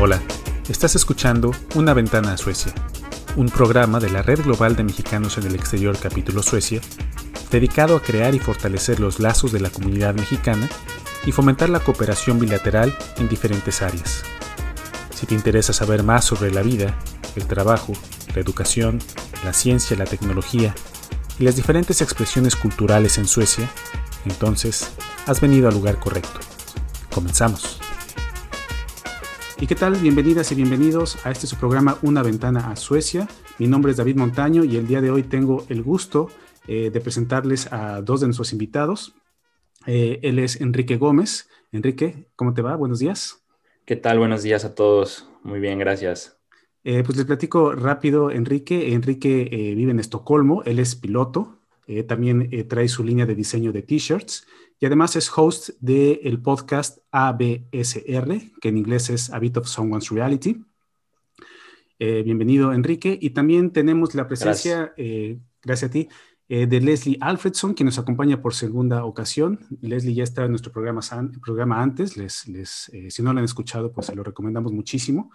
Hola, estás escuchando Una ventana a Suecia, un programa de la Red Global de Mexicanos en el Exterior capítulo Suecia, dedicado a crear y fortalecer los lazos de la comunidad mexicana y fomentar la cooperación bilateral en diferentes áreas. Si te interesa saber más sobre la vida, el trabajo, la educación, la ciencia, la tecnología y las diferentes expresiones culturales en Suecia, entonces has venido al lugar correcto. Comenzamos. ¿Y qué tal? Bienvenidas y bienvenidos a este su programa Una ventana a Suecia. Mi nombre es David Montaño y el día de hoy tengo el gusto eh, de presentarles a dos de nuestros invitados. Eh, él es Enrique Gómez. Enrique, ¿cómo te va? Buenos días. ¿Qué tal? Buenos días a todos. Muy bien, gracias. Eh, pues les platico rápido, Enrique. Enrique vive en Estocolmo, él es piloto, también trae su línea de diseño de t-shirts y además es host del podcast ABSR, que en inglés es A Bit of Someone's Reality. bienvenido, Enrique. Y también tenemos la presencia, gracias, gracias a ti, eh, de Leslie Alfredson, que nos acompaña por segunda ocasión. Leslie ya estaba en nuestro programa, programa antes, les, les, eh, si no lo han escuchado, pues se lo recomendamos muchísimo.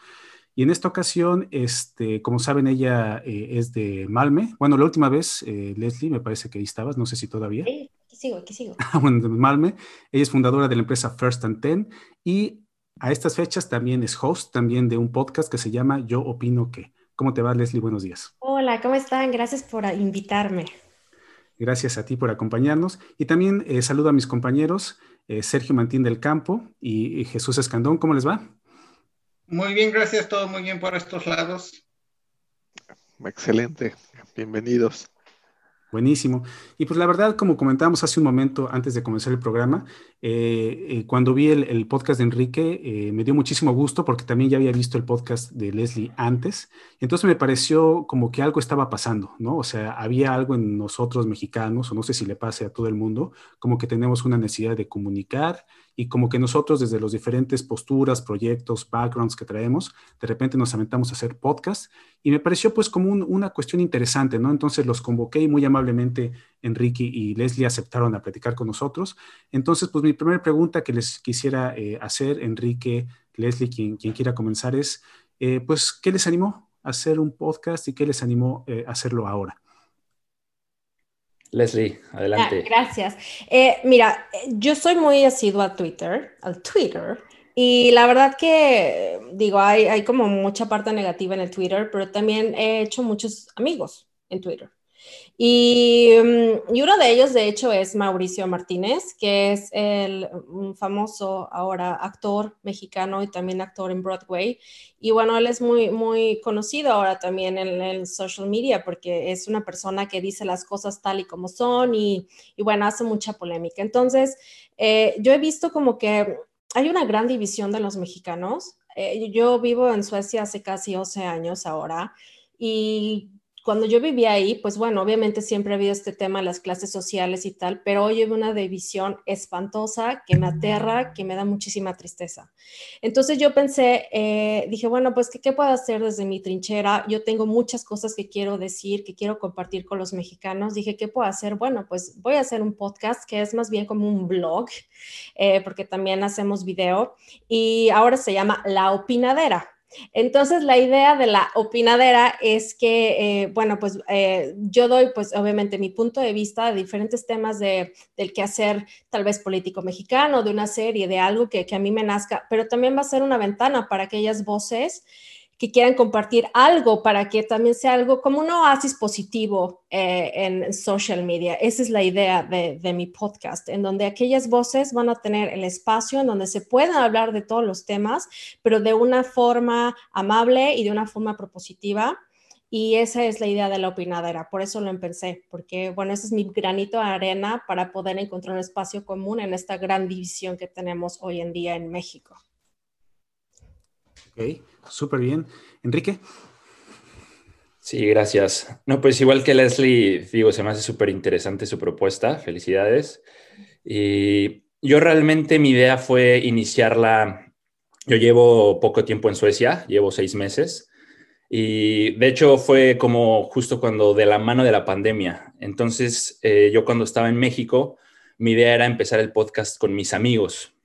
Y en esta ocasión, este, como saben, ella eh, es de Malme. Bueno, la última vez, Leslie, me parece que ahí estabas, no sé si todavía. Sí, aquí sigo, aquí sigo. bueno, de Malme. Ella es fundadora de la empresa First and Ten y a estas fechas también es host también de un podcast que se llama Yo Opino Que. ¿Cómo te va, Leslie? Buenos días. Hola, ¿cómo están? Gracias por invitarme. Gracias a ti por acompañarnos. Y también eh, saludo a mis compañeros, eh, Sergio Mantín del Campo y, y, Jesús Escandón. ¿Cómo les va? Muy bien, gracias. Todo muy bien por estos lados. Excelente. Bienvenidos. Buenísimo. Y pues la verdad, como comentábamos hace un momento antes de comenzar el programa, eh, eh, cuando vi el, podcast de Enrique, eh, me dio muchísimo gusto porque también ya había visto el podcast de Leslie antes. Entonces me pareció como que algo estaba pasando, ¿no? O sea, había algo en nosotros mexicanos, o no sé si le pase a todo el mundo, como que tenemos una necesidad de comunicar y como que nosotros desde los diferentes posturas, proyectos, backgrounds que traemos, de repente nos aventamos a hacer podcast y me pareció pues como una cuestión interesante, ¿no? Entonces los convoqué y muy amablemente Enrique y Leslie aceptaron a platicar con nosotros. Entonces pues mi primera pregunta que les quisiera eh, hacer, Enrique, Leslie, quien, quiera comenzar es, eh, pues, ¿qué les animó a hacer un podcast y qué les animó eh, a hacerlo ahora? Leslie, adelante. gracias. Eh, mira, yo soy muy asidua a Twitter, al Twitter, y la verdad que, digo, hay, hay como mucha parte negativa en el Twitter, pero también he hecho muchos amigos en Twitter. Y, mm, y, uno de ellos, de hecho, es Mauricio Martínez, que es el famoso ahora actor mexicano y también actor en Broadway. Y bueno, él es muy, muy conocido ahora también en el social media porque es una persona que dice las cosas tal y como son y, y bueno, hace mucha polémica. Entonces, eh, yo he visto como que hay una gran división de los mexicanos. Eh, yo vivo en Suecia hace casi 11 años ahora y cuando yo vivía ahí, pues bueno, obviamente siempre ha habido este tema de las clases sociales y tal, pero hoy hay una división espantosa que me aterra, que me da muchísima tristeza. Entonces yo pensé, eh, dije, bueno, pues ¿qué, ¿qué, puedo hacer desde mi trinchera? Yo tengo muchas cosas que quiero decir, que quiero compartir con los mexicanos. Dije, ¿qué puedo hacer? Bueno, pues voy a hacer un podcast que es más bien como un blog, eh, porque también hacemos video y ahora se llama La Opinadera. Entonces, la idea de la opinadera es que, eh, bueno, pues eh, yo doy, pues obviamente, mi punto de vista de diferentes temas de, del quehacer, tal vez político mexicano, de una serie, de algo que, que a mí me nazca, pero también va a ser una ventana para aquellas voces que quieran compartir algo para que también sea algo como un oasis positivo eh, en social media. Esa es la idea de, mi podcast, en donde aquellas voces van a tener el espacio en donde se puedan hablar de todos los temas, pero de una forma amable y de una forma propositiva. Y esa es la idea de la opinadera, por eso lo empecé, porque bueno, ese es mi granito de arena para poder encontrar un espacio común en esta gran división que tenemos hoy en día en México. Ok, súper bien. Enrique. Sí, gracias. No, pues igual que Leslie, digo, se me hace súper interesante su propuesta. Felicidades. Y yo realmente mi idea fue iniciarla. Yo llevo poco tiempo en Suecia, llevo seis meses. Y de hecho fue como justo cuando de la mano de la pandemia. Entonces eh, yo cuando estaba en México, mi idea era empezar el podcast con mis amigos.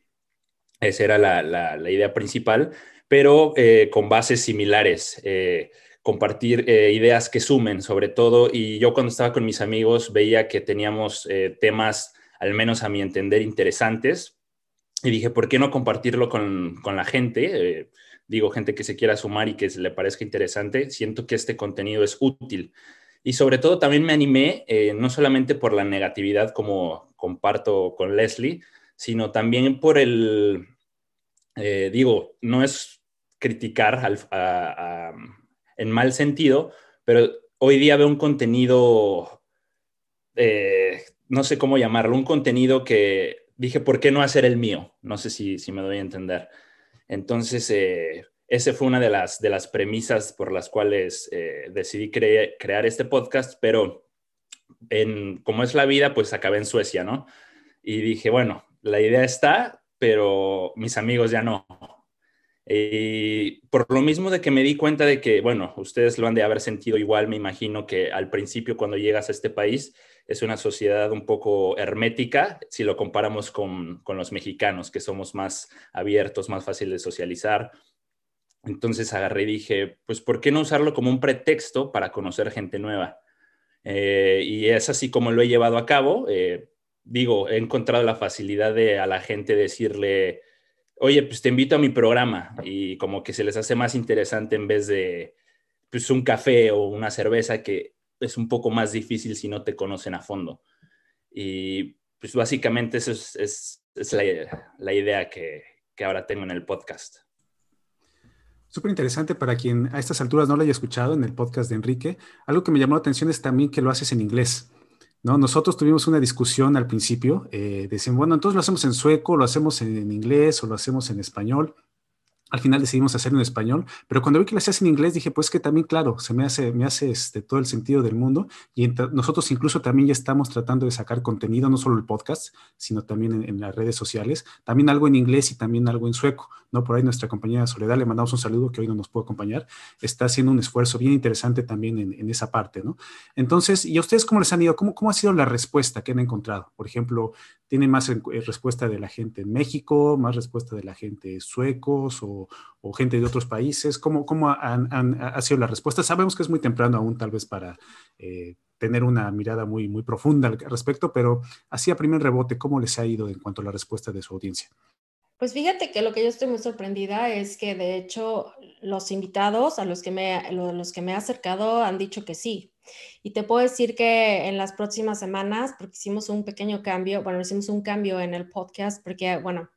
Esa era la, idea principal, pero eh, con bases similares. Eh, compartir ideas que sumen sobre todo. Y yo cuando estaba con mis amigos veía que teníamos temas, al menos a mi entender, interesantes. Y dije, ¿por qué no compartirlo con, con la gente? digo, gente que se quiera sumar y que le parezca interesante, siento que este contenido es útil. Y sobre todo también me animé, eh, no solamente por la negatividad como comparto con Leslie, sino también por el, eh, digo, no es criticar en mal sentido, pero hoy día veo un contenido, eh, no sé cómo llamarlo, un contenido que dije, ¿por qué no hacer el mío? No sé si, si me doy a entender. Entonces, eh, esa fue una de las, de las premisas por las cuales eh, decidí crear este podcast, pero en, como es la vida, pues acabé en Suecia, ¿no? Y dije, bueno, la idea está, pero mis amigos ya no. Y por lo mismo de que me di cuenta de que, bueno, ustedes lo han de haber sentido igual, me imagino que al principio cuando llegas a este país es una sociedad un poco hermética si lo comparamos con, los mexicanos, que somos más abiertos, más fáciles de socializar. Entonces agarré y dije, pues, ¿por qué no usarlo como un pretexto para conocer gente nueva? Eh, y es así como lo he llevado a cabo. Eh, digo, he encontrado la facilidad de a la gente decirle, oye, pues te invito a mi programa y como que se les hace más interesante en vez de pues un café o una cerveza que es un poco más difícil si no te conocen a fondo. Y pues básicamente eso es, la, idea que, que ahora tengo en el podcast. Súper interesante para quien a estas alturas no lo haya escuchado en el podcast de Enrique. Algo que me llamó la atención es también que lo haces en inglés. ¿No? Nosotros tuvimos una discusión al principio, eh, decían, bueno, entonces lo hacemos en sueco, lo hacemos en inglés o lo hacemos en español al final decidimos hacerlo en español, pero cuando vi que lo hacías en inglés dije, pues que también, claro, se me hace, me hace este, todo el sentido del mundo y nosotros incluso también ya estamos tratando de sacar contenido, no solo el podcast, sino también en, las redes sociales, también algo en inglés y también algo en sueco, ¿no? Por ahí nuestra compañera Soledad, le mandamos un saludo que hoy no nos puede acompañar, está haciendo un esfuerzo bien interesante también en, esa parte, ¿no? Entonces, ¿y a ustedes cómo les han ido? ¿Cómo, ¿Cómo ha sido la respuesta que han encontrado? Por ejemplo, ¿tiene más eh, respuesta de la gente en México, más respuesta de la gente suecos o gente de otros países? ¿Cómo, cómo han, ha sido la respuesta? Sabemos que es muy temprano aún tal vez para eh, tener una mirada muy, muy profunda al respecto, pero así a primer rebote, ¿cómo les ha ido en cuanto a la respuesta de su audiencia? Pues fíjate que lo que yo estoy muy sorprendida es que de hecho los invitados a los que me, los que me he acercado han dicho que sí. Y te puedo decir que en las próximas semanas, porque hicimos un pequeño cambio, bueno, hicimos un cambio en el podcast, porque, bueno,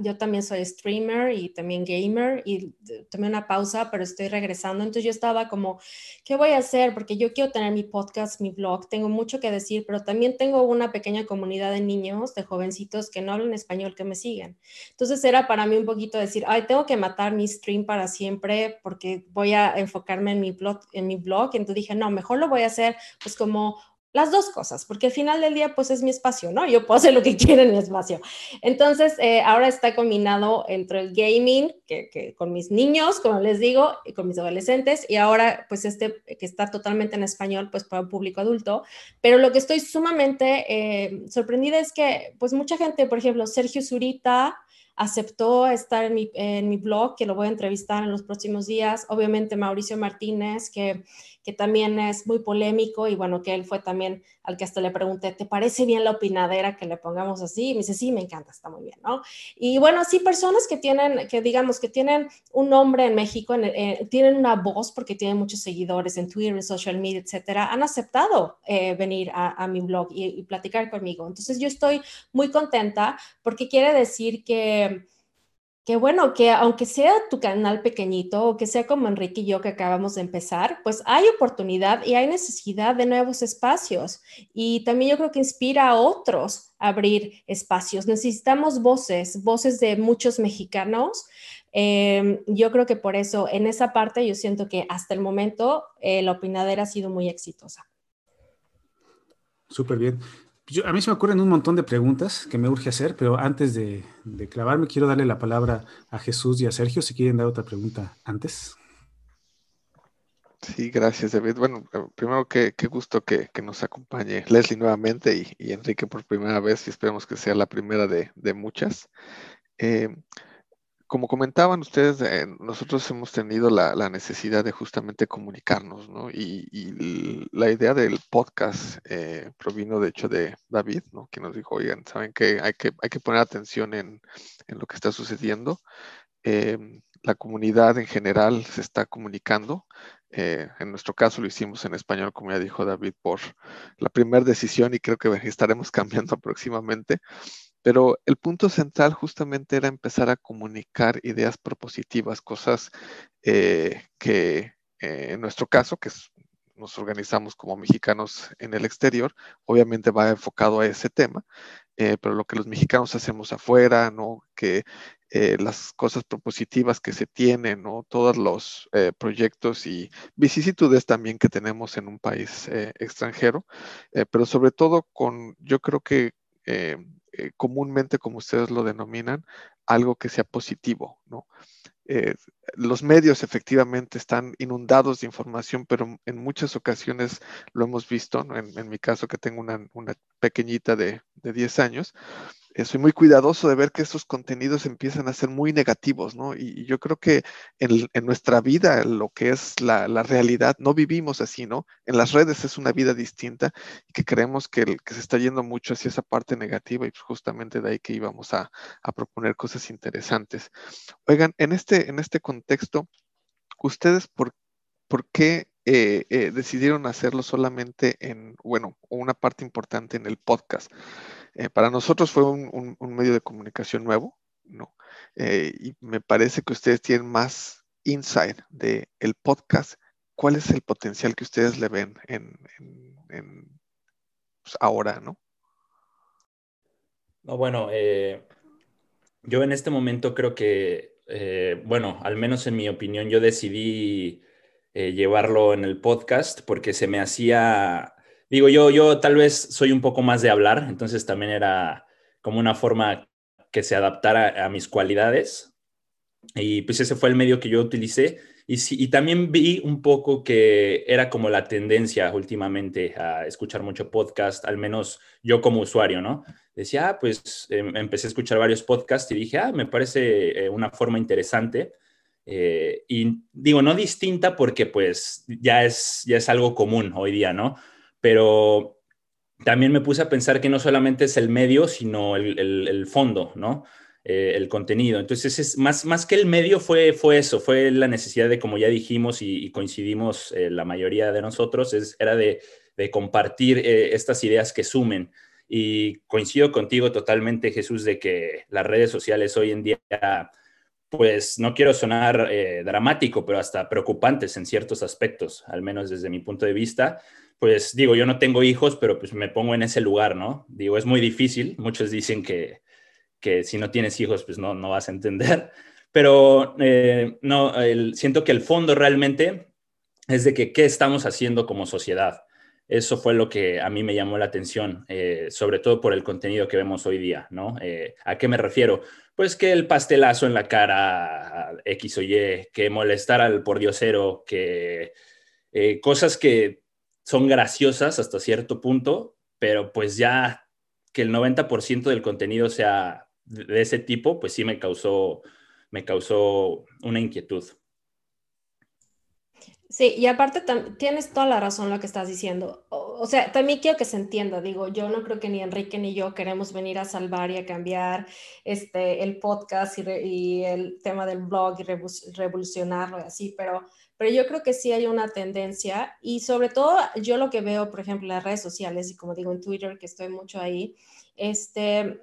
yo también soy streamer y también gamer y tomé una pausa, pero estoy regresando. Entonces yo estaba como, ¿qué voy a hacer? Porque yo quiero tener mi podcast, mi blog, tengo mucho que decir, pero también tengo una pequeña comunidad de niños, de jovencitos que no hablan español que me siguen. Entonces era para mí un poquito decir, ay, tengo que matar mi stream para siempre porque voy a enfocarme en mi blog. En mi blog. Entonces dije, no, mejor lo voy a hacer pues como las dos cosas, porque al final del día, pues es mi espacio, ¿no? Yo puedo hacer lo que quiera en mi espacio. Entonces, eh, ahora está combinado entre el gaming, que, con mis niños, como les digo, y con mis adolescentes, y ahora, pues este que está totalmente en español, pues para un público adulto. Pero lo que estoy sumamente eh, sorprendida es que, pues mucha gente, por ejemplo, Sergio Zurita, aceptó estar en mi, en mi blog, que lo voy a entrevistar en los próximos días. Obviamente Mauricio Martínez, que que también es muy polémico y bueno, que él fue también al que hasta le pregunté, ¿te parece bien la opinadera que le pongamos así? Y me dice, sí, me encanta, está muy bien, ¿no? Y bueno, sí, personas que tienen, que digamos, que tienen un nombre en México, eh, tienen una voz porque tienen muchos seguidores en Twitter, en social media, etcétera, han aceptado eh, venir a, mi blog y, y platicar conmigo. Entonces yo estoy muy contenta porque quiere decir que que bueno, que aunque sea tu canal pequeñito o que sea como Enrique y yo que acabamos de empezar, pues hay oportunidad y hay necesidad de nuevos espacios. Y también yo creo que inspira a otros abrir espacios. Necesitamos voces, voces de muchos mexicanos. Em, yo creo que por eso en esa parte yo siento que hasta el momento eh, la opinadera ha sido muy exitosa. Súper bien a mí se me ocurren un montón de preguntas que me urge hacer, pero antes de, clavarme, quiero darle la palabra a Jesús y a Sergio si quieren dar otra pregunta antes. Sí, gracias, David. Bueno, eh, primero, qué, qué gusto que, que, nos acompañe Leslie nuevamente y, y, Enrique por primera vez y esperemos que sea la primera de, de muchas. Eh, como comentaban ustedes, eh, nosotros hemos tenido la, la, necesidad de justamente comunicarnos, ¿no? Y, y la idea del podcast eh, provino de hecho de David, ¿no? Que nos dijo, oigan, saben que hay que, hay que poner atención en, en lo que está sucediendo. Eh, la comunidad en general se está comunicando. Eh, en nuestro caso lo hicimos en español, como ya dijo David, por la primera decisión y creo que estaremos cambiando próximamente. Pero el punto central justamente era empezar a comunicar ideas propositivas, cosas eh, que eh, en nuestro caso, que es, nos organizamos como mexicanos en el exterior, obviamente va enfocado a ese tema, eh, pero lo que los mexicanos hacemos afuera, ¿no? Que eh, las cosas propositivas que se tienen, ¿no? Todos los eh, proyectos y vicisitudes también que tenemos en un país eh, extranjero, pero sobre todo con, yo creo que eh, comúnmente, como ustedes lo denominan, algo que sea positivo, ¿no? Eh, los medios efectivamente están inundados de información, pero en muchas ocasiones lo hemos visto, en, mi caso que tengo una, pequeñita de, de 10 años, eh, soy muy cuidadoso de ver que estos contenidos empiezan a ser muy negativos, ¿no? Y, yo creo que en, nuestra vida, lo que es la, realidad, no vivimos así, ¿no? En las redes es una vida distinta y que creemos que, se está yendo mucho hacia esa parte negativa y pues justamente de ahí que íbamos a, proponer cosas interesantes. Oigan, en este, en este contexto, ¿ustedes por, por qué eh, eh, decidieron hacerlo solamente en, bueno, una parte importante en el podcast. Eh, para nosotros fue un, medio de comunicación nuevo, ¿no? Eh, y me parece que ustedes tienen más insight del el podcast. ¿Cuál es el potencial que ustedes le ven en, en, en pues ahora, no? No, bueno, eh, yo en este momento creo que, bueno, al menos en mi opinión, yo decidí llevarlo en el podcast porque se me hacía digo, yo, yo tal vez soy un poco más de hablar, entonces también era como una forma que se adaptara a mis cualidades. Y pues ese fue el medio que yo utilicé. Y, y también vi un poco que era como la tendencia últimamente a escuchar mucho podcast, al menos yo como usuario, ¿no? Decía, ah, pues eh, empecé a escuchar varios podcasts y dije, ah, me parece eh, una forma interesante. Eh, y digo, no distinta porque pues ya es, ya es algo común hoy día, ¿no? Pero también me puse a pensar que no solamente es el medio, sino el, el, el fondo, ¿no? Eh, el contenido. Entonces, es, más, más que el medio fue, fue eso, fue la necesidad de, como ya dijimos y, y coincidimos eh, la mayoría de nosotros, es, era de, de compartir eh, estas ideas que sumen. Y coincido contigo totalmente, Jesús, de que las redes sociales hoy en día, pues no quiero sonar eh, dramático, pero hasta preocupantes en ciertos aspectos, al menos desde mi punto de vista pues digo, yo no tengo hijos, pero pues me pongo en ese lugar, ¿no? Digo, es muy difícil. Muchos dicen que, que si no tienes hijos, pues no, no vas a entender. Pero eh, no, el, siento que el fondo realmente es de que qué estamos haciendo como sociedad. Eso fue lo que a mí me llamó la atención, eh, sobre todo por el contenido que vemos hoy día, ¿no? Eh, ¿A qué me refiero? Pues que el pastelazo en la cara X o Y, que molestar al pordiosero, que eh, cosas que son graciosas hasta cierto punto, pero pues ya que el 90% del contenido sea de ese tipo, pues sí me causó, me causó una inquietud. Sí, y aparte tienes toda la razón lo que estás diciendo. O, o, sea, también quiero que se entienda, digo, yo no creo que ni Enrique ni yo queremos venir a salvar y a cambiar este, el podcast y, y el tema del blog y revolucionarlo y así, pero pero yo creo que sí hay una tendencia y sobre todo yo lo que veo, por ejemplo, en las redes sociales y como digo en Twitter, que estoy mucho ahí, este,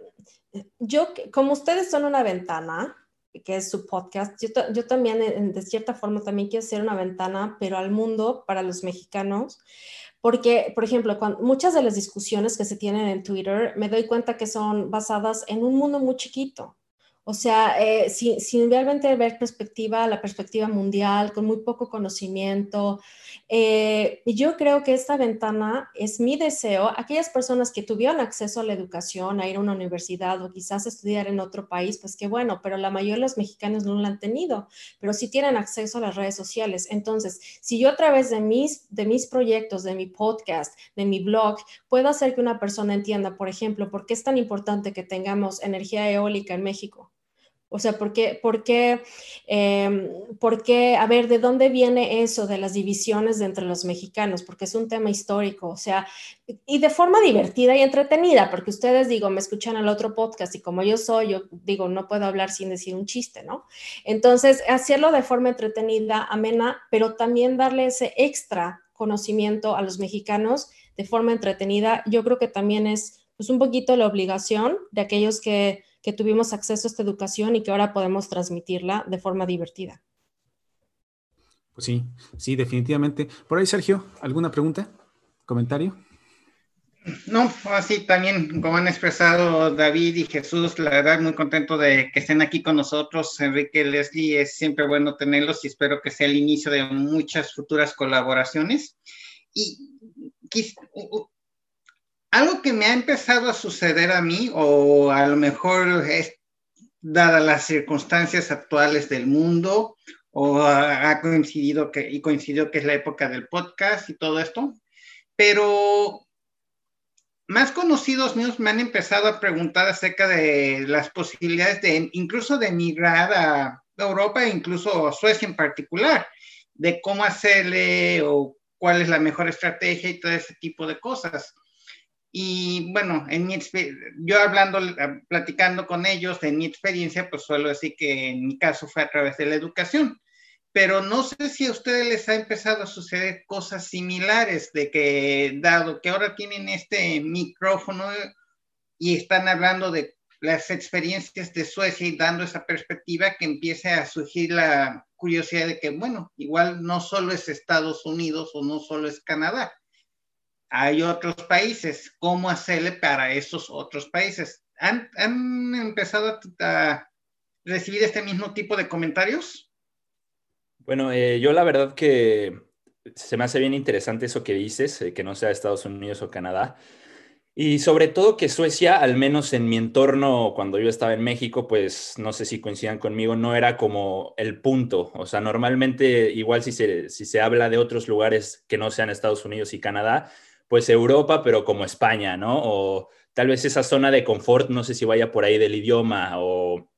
yo, como ustedes son una ventana, que es su podcast, yo, yo también de cierta forma también quiero ser una ventana, pero al mundo para los mexicanos, porque, por ejemplo, muchas de las discusiones que se tienen en Twitter, me doy cuenta que son basadas en un mundo muy chiquito O sea, eh, sin, sin, realmente ver perspectiva, la perspectiva mundial, con muy poco conocimiento. Eh, yo creo que esta ventana es mi deseo. Aquellas personas que tuvieron acceso a la educación, a ir a una universidad o quizás estudiar en otro país, pues qué bueno, pero la mayoría de los mexicanos no lo han tenido, pero sí tienen acceso a las redes sociales. Entonces, si yo a través de mis, de mis proyectos, de mi podcast, de mi blog, puedo hacer que una persona entienda, por ejemplo, por qué es tan importante que tengamos energía eólica en México o sea, ¿por qué, por qué, em, por qué, a ver, de dónde viene eso de las divisiones entre los mexicanos? Porque es un tema histórico, o sea, y de forma divertida y entretenida, porque ustedes, digo, me escuchan al otro podcast y como yo soy, yo digo, no puedo hablar sin decir un chiste, ¿no? Entonces, hacerlo de forma entretenida, amena, pero también darle ese extra conocimiento a los mexicanos de forma entretenida, yo creo que también es pues un poquito la obligación de aquellos que que tuvimos acceso a esta educación y que ahora podemos transmitirla de forma divertida. Pues sí, sí, definitivamente. Por ahí, Sergio, ¿alguna pregunta? ¿Comentario? No, así también, como han expresado David y Jesús, la verdad, muy contento de que estén aquí con nosotros. Enrique, Leslie, es siempre bueno tenerlos y espero que sea el inicio de muchas futuras colaboraciones. Y algo que me ha empezado a suceder a mí, o a lo mejor es dadas las circunstancias actuales del mundo, o ha, coincidido que, y coincidió que es la época del podcast y todo esto, pero más conocidos míos me han empezado a preguntar acerca de las posibilidades de incluso de emigrar a Europa e incluso a Suecia en particular, de cómo hacerle o cuál es la mejor estrategia y todo ese tipo de cosas. Y bueno, en mi yo hablando, platicando con ellos, en mi experiencia, pues suelo decir que en mi caso fue a través de la educación. Pero no sé si a ustedes les ha empezado a suceder cosas similares, de que dado que ahora tienen este micrófono y están hablando de las experiencias de Suecia y dando esa perspectiva que empiece a surgir la curiosidad de que, bueno, igual no solo es Estados Unidos o no solo es Canadá, hay otros países, ¿cómo hacerle para esos otros países? ¿Han, empezado a, recibir este mismo tipo de comentarios? Bueno, eh, yo la verdad que se me hace bien interesante eso que dices, eh, que no sea Estados Unidos o Canadá. Y sobre todo que Suecia, al menos en mi entorno, cuando yo estaba en México, pues no sé si coincidan conmigo, no era como el punto. O sea, normalmente, igual si se, si se habla de otros lugares que no sean Estados Unidos y Canadá, pues Europa, pero como España, ¿no? O tal vez esa zona de confort, no sé si vaya por ahí del idioma o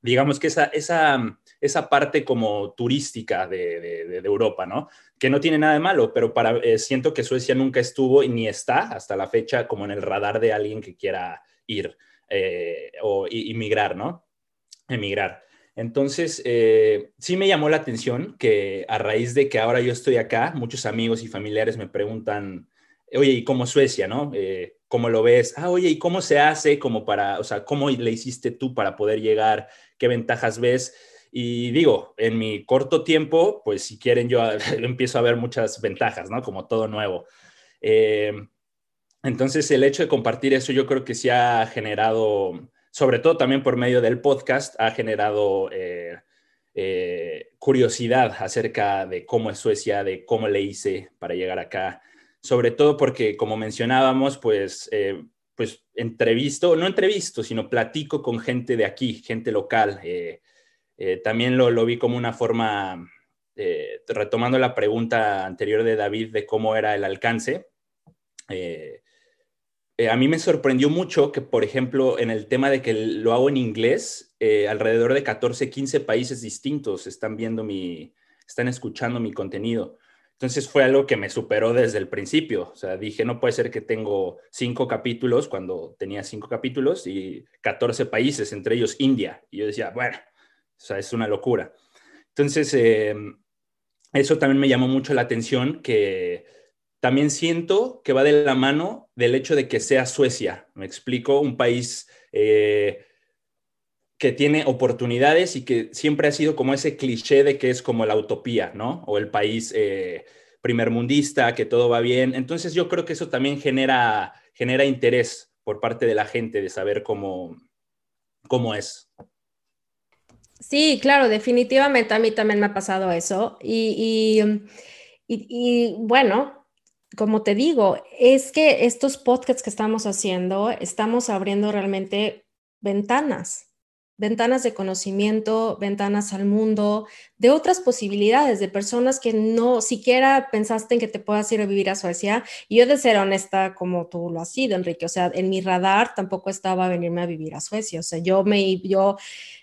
digamos que esa, esa, esa parte como turística de, de, Europa, ¿no? Que no tiene nada de malo, pero para, eh, siento que Suecia nunca estuvo y ni está hasta la fecha como en el radar de alguien que quiera ir eh, o inmigrar, ¿no? Emigrar. Entonces, eh, sí me llamó la atención que a raíz de que ahora yo estoy acá, muchos amigos y familiares me preguntan, oye, y como Suecia, ¿no? Eh, ¿Cómo lo ves? Ah, oye, ¿y cómo se hace como para, o sea, cómo le hiciste tú para poder llegar? ¿Qué ventajas ves? Y digo, en mi corto tiempo, pues si quieren, yo empiezo a ver muchas ventajas, ¿no? Como todo nuevo. Eh, entonces, el hecho de compartir eso, yo creo que sí ha generado, sobre todo también por medio del podcast, ha generado eh, curiosidad acerca de cómo es Suecia, de cómo le hice para llegar acá sobre todo porque, como mencionábamos, pues, eh, pues entrevisto, no entrevisto, sino platico con gente de aquí, gente local. Eh, eh, también lo, lo, vi como una forma, retomando la pregunta anterior de David de cómo era el alcance. a mí me sorprendió mucho que, por ejemplo, en el tema de que lo hago en inglés, alrededor de 14, 15 países distintos están viendo mi, están escuchando mi contenido. Entonces fue algo que me superó desde el principio. O sea, dije, no puede ser que tengo cinco capítulos cuando tenía cinco capítulos y 14 países, entre ellos India. Y yo decía, bueno, o sea, es una locura. Entonces, em, eso también me llamó mucho la atención, que también siento que va de la mano del hecho de que sea Suecia. Me explico, un país... Eh, que tiene oportunidades y que siempre ha sido como ese cliché de que es como la utopía, ¿no? O el país eh, primermundista, que todo va bien. Entonces yo creo que eso también genera, genera interés por parte de la gente de saber cómo, cómo es. Sí, claro, definitivamente a mí también me ha pasado eso. Y, y, bueno, como te digo, es que estos podcasts que estamos haciendo, estamos abriendo realmente ventanas ventanas de conocimiento, ventanas al mundo, de otras posibilidades, de personas que no siquiera pensaste en que te puedas ir a vivir a Suecia. Y yo de ser honesta, como tú lo has sido, Enrique, o sea, en mi radar tampoco estaba venirme a vivir a Suecia. O sea, yo me, yo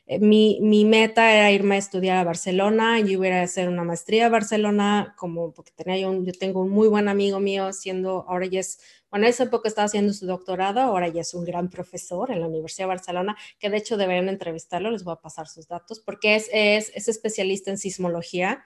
mi, mi, meta era irme a estudiar a Barcelona, yo iba a hacer una maestría a Barcelona, como porque tenía yo, yo tengo un muy buen amigo mío siendo, ahora ya es bueno, en esa época estaba haciendo su doctorado, ahora ya es un gran profesor en la Universidad de Barcelona, que de hecho deberían entrevistarlo, les voy a pasar sus datos, porque es, es, es especialista en sismología.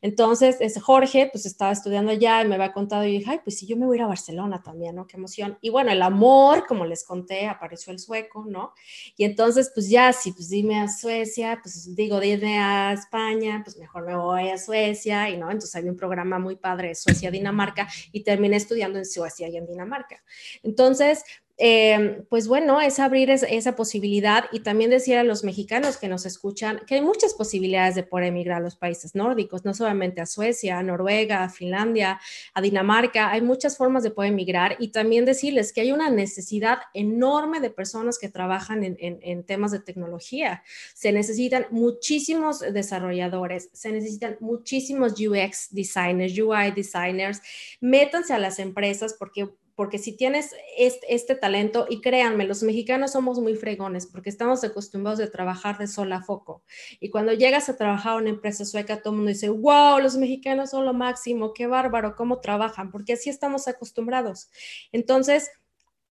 Entonces, ese Jorge, pues estaba estudiando allá y me había contado y dije, ay, pues sí, yo me voy a ir a Barcelona también, ¿no? Qué emoción. Y bueno, el amor, como les conté, apareció el sueco, ¿no? Y entonces, pues ya, sí, pues dime a Suecia, pues digo, dime a España, pues mejor me voy a Suecia, y no, entonces había un programa muy padre, Suecia-Dinamarca, y terminé estudiando en Suecia y en Dinamarca marca. Entonces, eh, pues bueno, es abrir esa posibilidad y también decir a los mexicanos que nos escuchan que hay muchas posibilidades de poder emigrar a los países nórdicos, no solamente a Suecia, a Noruega, a Finlandia, a Dinamarca, hay muchas formas de poder emigrar y también decirles que hay una necesidad enorme de personas que trabajan en, en temas de tecnología. Se necesitan muchísimos desarrolladores, se necesitan muchísimos UX designers, UI designers. Métanse a las empresas porque porque si tienes este, talento, y créanme, los mexicanos somos muy fregones porque estamos acostumbrados a trabajar de sol a foco. Y cuando llegas a trabajar a una empresa sueca, todo el mundo dice, wow, los mexicanos son lo máximo, qué bárbaro, cómo trabajan, porque así estamos acostumbrados. Entonces,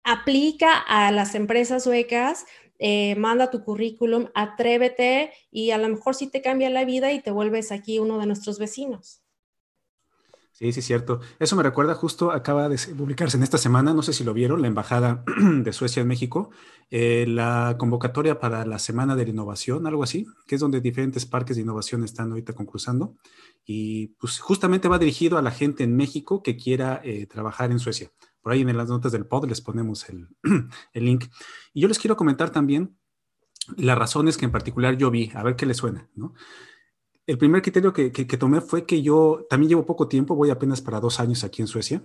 aplica a las empresas suecas, eh, manda tu currículum, atrévete y a lo mejor sí te cambia la vida y te vuelves aquí uno de nuestros vecinos. Sí, sí, cierto. Eso me recuerda, justo acaba de publicarse en esta semana, no sé si lo vieron, la Embajada de Suecia en México, eh, la convocatoria para la Semana de la Innovación, algo así, que es donde diferentes parques de innovación están ahorita concursando. Y pues justamente va dirigido a la gente en México que quiera eh, trabajar en Suecia. Por ahí en las notas del pod les ponemos el, el link. Y yo les quiero comentar también las razones que en particular yo vi, a ver qué les suena, ¿no? El primer criterio que, tomé fue que yo también llevo poco tiempo, voy apenas para dos años aquí en Suecia,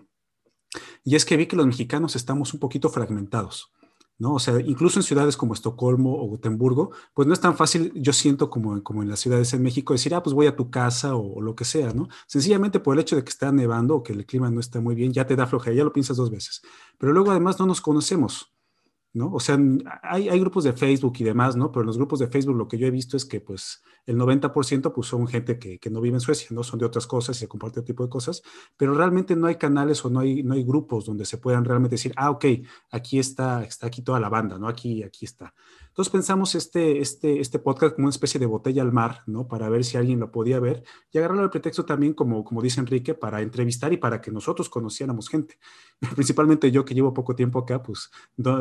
y es que vi que los mexicanos estamos un poquito fragmentados. ¿no? O sea, incluso en ciudades como Estocolmo o Gotemburgo, pues no es tan fácil, yo siento, como, como en las ciudades en México, decir, ah, pues voy a tu casa o, lo que sea, ¿no? Sencillamente por el hecho de que está nevando o que el clima no está muy bien, ya te da flojera, ya lo piensas dos veces. Pero luego además no nos conocemos. ¿No? O sea, hay, grupos de Facebook y demás, ¿no? Pero en los grupos de Facebook lo que yo he visto es que, pues, el 90% pues son gente que, que, no vive en Suecia, ¿no? Son de otras cosas y se comparte otro tipo de cosas, pero realmente no hay canales o no hay, no hay grupos donde se puedan realmente decir, ah, ok, aquí está, está aquí toda la banda, ¿no? Aquí, aquí está. Entonces pensamos este, este, este podcast como una especie de botella al mar, ¿no? Para ver si alguien lo podía ver y agarrarlo de pretexto también, como, como dice Enrique, para entrevistar y para que nosotros conociéramos gente. Principalmente yo que llevo poco tiempo acá, pues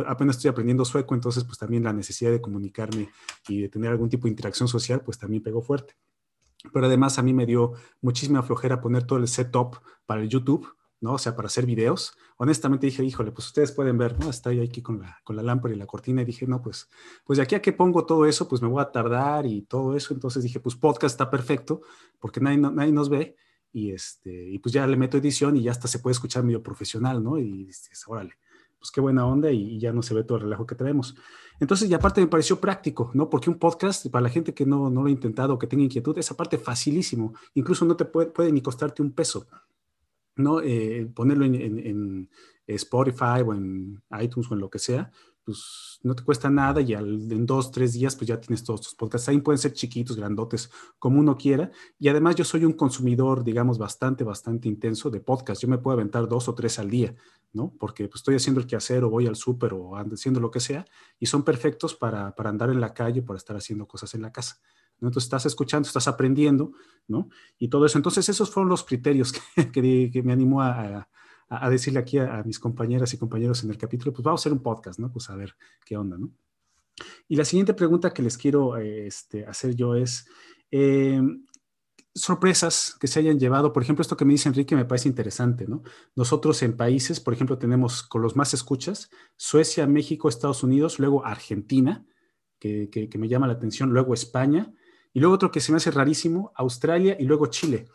apenas estoy aprendiendo sueco, entonces pues también la necesidad de comunicarme y de tener algún tipo de interacción social, pues también pegó fuerte. Pero además a mí me dio muchísima flojera poner todo el setup para el YouTube ¿no? O sea, para hacer videos. Honestamente dije, híjole, pues ustedes pueden ver, ¿no? Estoy aquí con la, con la lámpara y la cortina y dije, no, pues, pues de aquí a que pongo todo eso, pues me voy a tardar y todo eso. Entonces dije, pues podcast está perfecto porque nadie, nadie nos ve y, este, y pues ya le meto edición y ya hasta se puede escuchar medio profesional, ¿no? Y dices, órale, pues qué buena onda y, ya no se ve todo el relajo que traemos. Entonces, y aparte me pareció práctico, ¿no? Porque un podcast, para la gente que no, no lo ha intentado, que tenga inquietud, esa parte facilísimo. Incluso no te puede, puede ni costarte un peso. ¿No? Eh, ponerlo en, Spotify o en iTunes o en lo que sea, pues no te cuesta nada y en dos, tres días pues ya tienes todos tus podcasts. Ahí pueden ser chiquitos, grandotes, como uno quiera. Y además yo soy un consumidor, digamos, bastante, bastante intenso de podcast. Yo me puedo aventar dos o tres al día, ¿no? Porque pues, estoy haciendo el quehacer o voy al súper o ando haciendo lo que sea y son perfectos para, para andar en la calle, para estar haciendo cosas en la casa. Entonces estás escuchando, estás aprendiendo, ¿no? Y todo eso. Entonces esos fueron los criterios que, me animó a, decirle aquí a, mis compañeras y compañeros en el capítulo, pues vamos a hacer un podcast, ¿no? Pues a ver qué onda, ¿no? Y la siguiente pregunta que les quiero este, hacer yo es, eh, sorpresas que se hayan llevado, por ejemplo, esto que me dice Enrique me parece interesante, ¿no? Nosotros en países, por ejemplo, tenemos con los más escuchas, Suecia, México, Estados Unidos, luego Argentina, que me llama la atención, luego España, Y luego otro que se me hace rarísimo, Australia y luego Chile.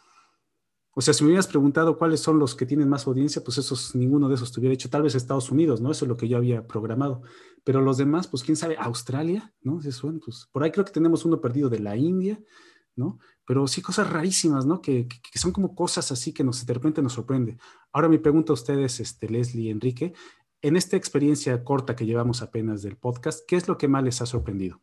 O sea, si me hubieras preguntado cuáles son los que tienen más audiencia, pues esos, ninguno de esos te hubiera hecho. Tal vez Estados Unidos, ¿no? Eso es lo que yo había programado. Pero los demás, pues quién sabe, Australia, ¿no? Eso, pues por ahí creo que tenemos uno perdido de la India, ¿no? Pero sí cosas rarísimas, ¿no? Que, son como cosas así que nos, de repente nos sorprende. Ahora mi pregunta a ustedes, este, Leslie Enrique, en esta experiencia corta que llevamos apenas del podcast, ¿qué es lo que más les ha sorprendido?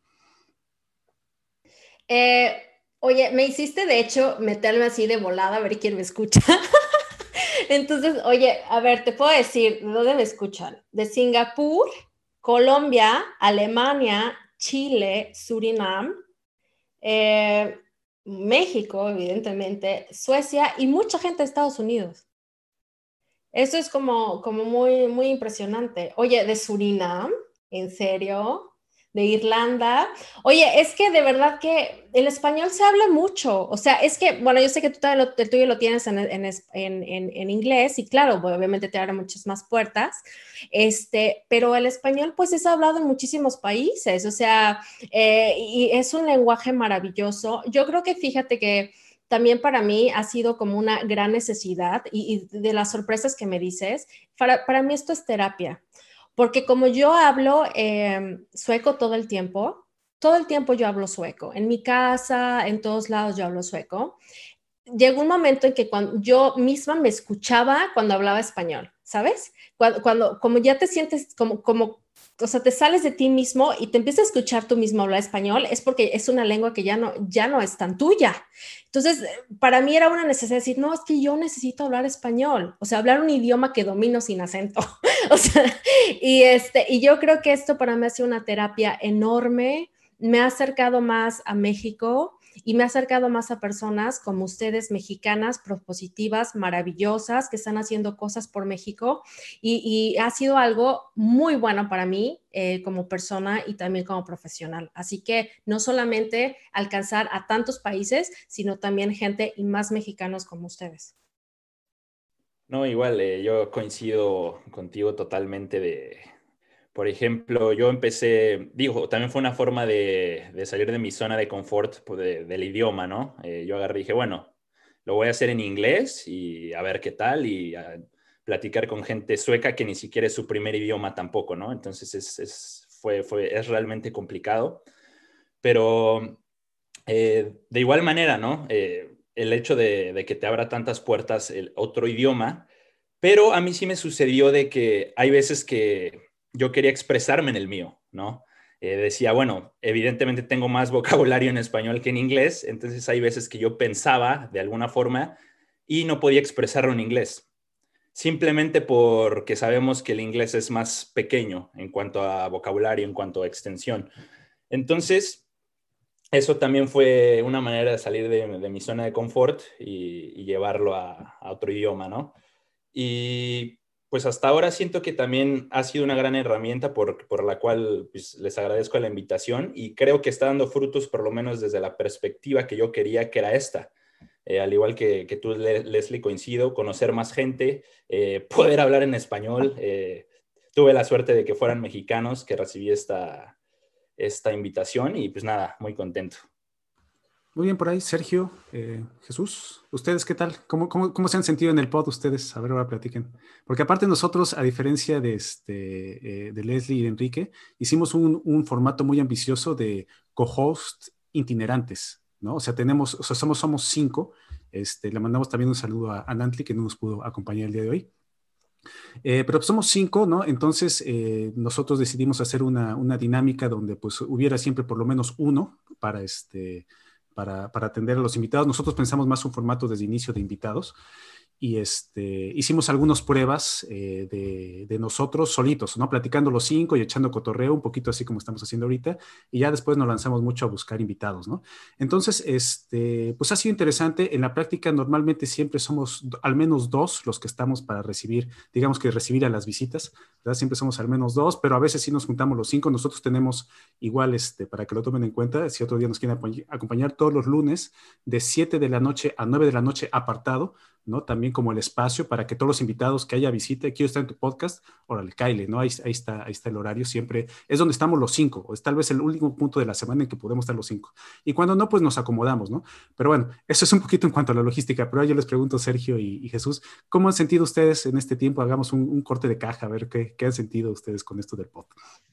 Eh, Oye, me hiciste de hecho meterme así de volada a ver quién me escucha. Entonces, oye, a ver, te puedo decir, ¿de dónde me escuchan? De Singapur, Colombia, Alemania, Chile, Surinam, eh, México, evidentemente, Suecia y mucha gente de Estados Unidos. Eso es como, como muy, muy impresionante. Oye, de Surinam, ¿en serio? De Irlanda. Oye, es que de verdad que el español se habla mucho. O sea, es que, bueno, yo sé que tú lo, el tuyo lo tienes en, en, en, en inglés y claro, pues, obviamente te abre muchas más puertas. Este, pero el español pues es hablado en muchísimos países. O sea, eh, y es un lenguaje maravilloso. Yo creo que fíjate que también para mí ha sido como una gran necesidad y, y de las sorpresas que me dices, para, para mí esto es terapia porque como yo hablo em, sueco todo el tiempo, todo el tiempo yo hablo sueco. En mi casa, en todos lados yo hablo sueco. Llegó un momento en que cuando yo misma me escuchaba cuando hablaba español, ¿sabes? Cuando, cuando como ya te sientes como, como o sea, te sales de ti mismo y te empiezas a escuchar tú mismo hablar español, es porque es una lengua que ya no, ya no es tan tuya. Entonces, para mí era una necesidad decir, no, es que yo necesito hablar español, o sea, hablar un idioma que domino sin acento. o sea, y, este, y yo creo que esto para mí ha sido una terapia enorme, me ha acercado más a México, y me ha acercado más a personas como ustedes, mexicanas, propositivas, maravillosas, que están haciendo cosas por México y, ha sido algo muy bueno para mí eh, como persona y también como profesional. Así que no solamente alcanzar a tantos países, sino también gente y más mexicanos como ustedes. No, igual, eh, yo coincido contigo totalmente de, por ejemplo, yo empecé, digo, también fue una forma de, salir de mi zona de confort pues, del idioma, ¿no? Eh, yo agarré y dije, bueno, lo voy a hacer en inglés y a ver qué tal y a platicar con gente sueca que ni siquiera es su primer idioma tampoco, ¿no? Entonces es, fue, fue, es realmente complicado. Pero eh, de igual manera, ¿no? Eh, el hecho de, de, que te abra tantas puertas el otro idioma, pero a mí sí me sucedió de que hay veces que yo quería expresarme en el mío, ¿no? Eh, decía, bueno, evidentemente tengo más vocabulario en español que en inglés, entonces hay veces que yo pensaba de alguna forma y no podía expresarlo en inglés, simplemente porque sabemos que el inglés es más pequeño en cuanto a vocabulario, en cuanto a extensión. Entonces, eso también fue una manera de salir de, mi zona de confort y, llevarlo a, a, otro idioma, ¿no? Y pues hasta ahora siento que también ha sido una gran herramienta por, por la cual pues, les agradezco la invitación y creo que está dando frutos por lo menos desde la perspectiva que yo quería que era esta. Eh, al igual que, que, tú, Leslie, coincido, conocer más gente, eh, poder hablar en español. Eh, tuve la suerte de que fueran mexicanos que recibí esta, esta invitación y pues nada, muy contento. Muy bien por ahí, Sergio, eh, Jesús, ¿ustedes qué tal? ¿Cómo, ¿Cómo, se han sentido en el pod ustedes? A ver, ahora platiquen. Porque aparte nosotros, a diferencia de, este, eh, de Leslie y de Enrique, hicimos un, un formato muy ambicioso de co-host itinerantes, ¿no? O sea, tenemos, o sea, somos, somos cinco. Este, le mandamos también un saludo a, a Nantli, que no nos pudo acompañar el día de hoy. Eh, pero somos cinco, ¿no? Entonces nosotros decidimos hacer una, una, dinámica donde pues hubiera siempre por lo menos uno para este para, para, atender a los invitados. Nosotros pensamos más un formato desde inicio de invitados y este, hicimos algunas pruebas eh, de, nosotros solitos, ¿no? Platicando los cinco y echando cotorreo, un poquito así como estamos haciendo ahorita, y ya después nos lanzamos mucho a buscar invitados, ¿no? Entonces, este, pues ha sido interesante. En la práctica, normalmente siempre somos al menos dos los que estamos para recibir, digamos que recibir a las visitas, ¿verdad? Siempre somos al menos dos, pero a veces sí nos juntamos los cinco. Nosotros tenemos igual, este, para que lo tomen en cuenta, si otro día nos quieren acompañar todos los lunes, de 7 de la noche a 9 de la noche apartado, ¿no? También como el espacio para que todos los invitados que haya visite, quiero estar en tu podcast, órale, Kyle, ¿no? Ahí, ahí, está, ahí está el horario, siempre es donde estamos los cinco, o es tal vez el último punto de la semana en que podemos estar los cinco. Y cuando no, pues nos acomodamos, ¿no? Pero bueno, eso es un poquito en cuanto a la logística, pero yo les pregunto, Sergio y, Jesús, ¿cómo han sentido ustedes en este tiempo? Hagamos un, corte de caja, a ver qué, qué han sentido ustedes con esto del podcast.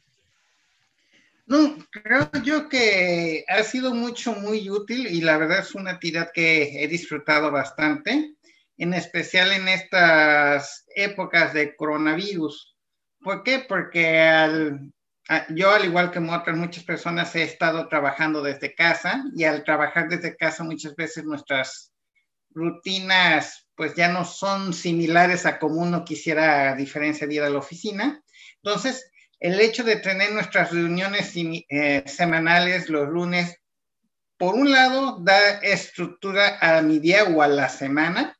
No, creo yo que ha sido mucho, muy útil y la verdad es una actividad que he disfrutado bastante, en especial en estas épocas de coronavirus. ¿Por qué? Porque yo, al igual que otras muchas personas, he estado trabajando desde casa y al trabajar desde casa muchas veces nuestras rutinas pues ya no son similares a como uno quisiera a diferencia de ir a la oficina. Entonces, el hecho de tener nuestras reuniones eh, semanales los lunes, por un lado, da estructura a mi día o a la semana,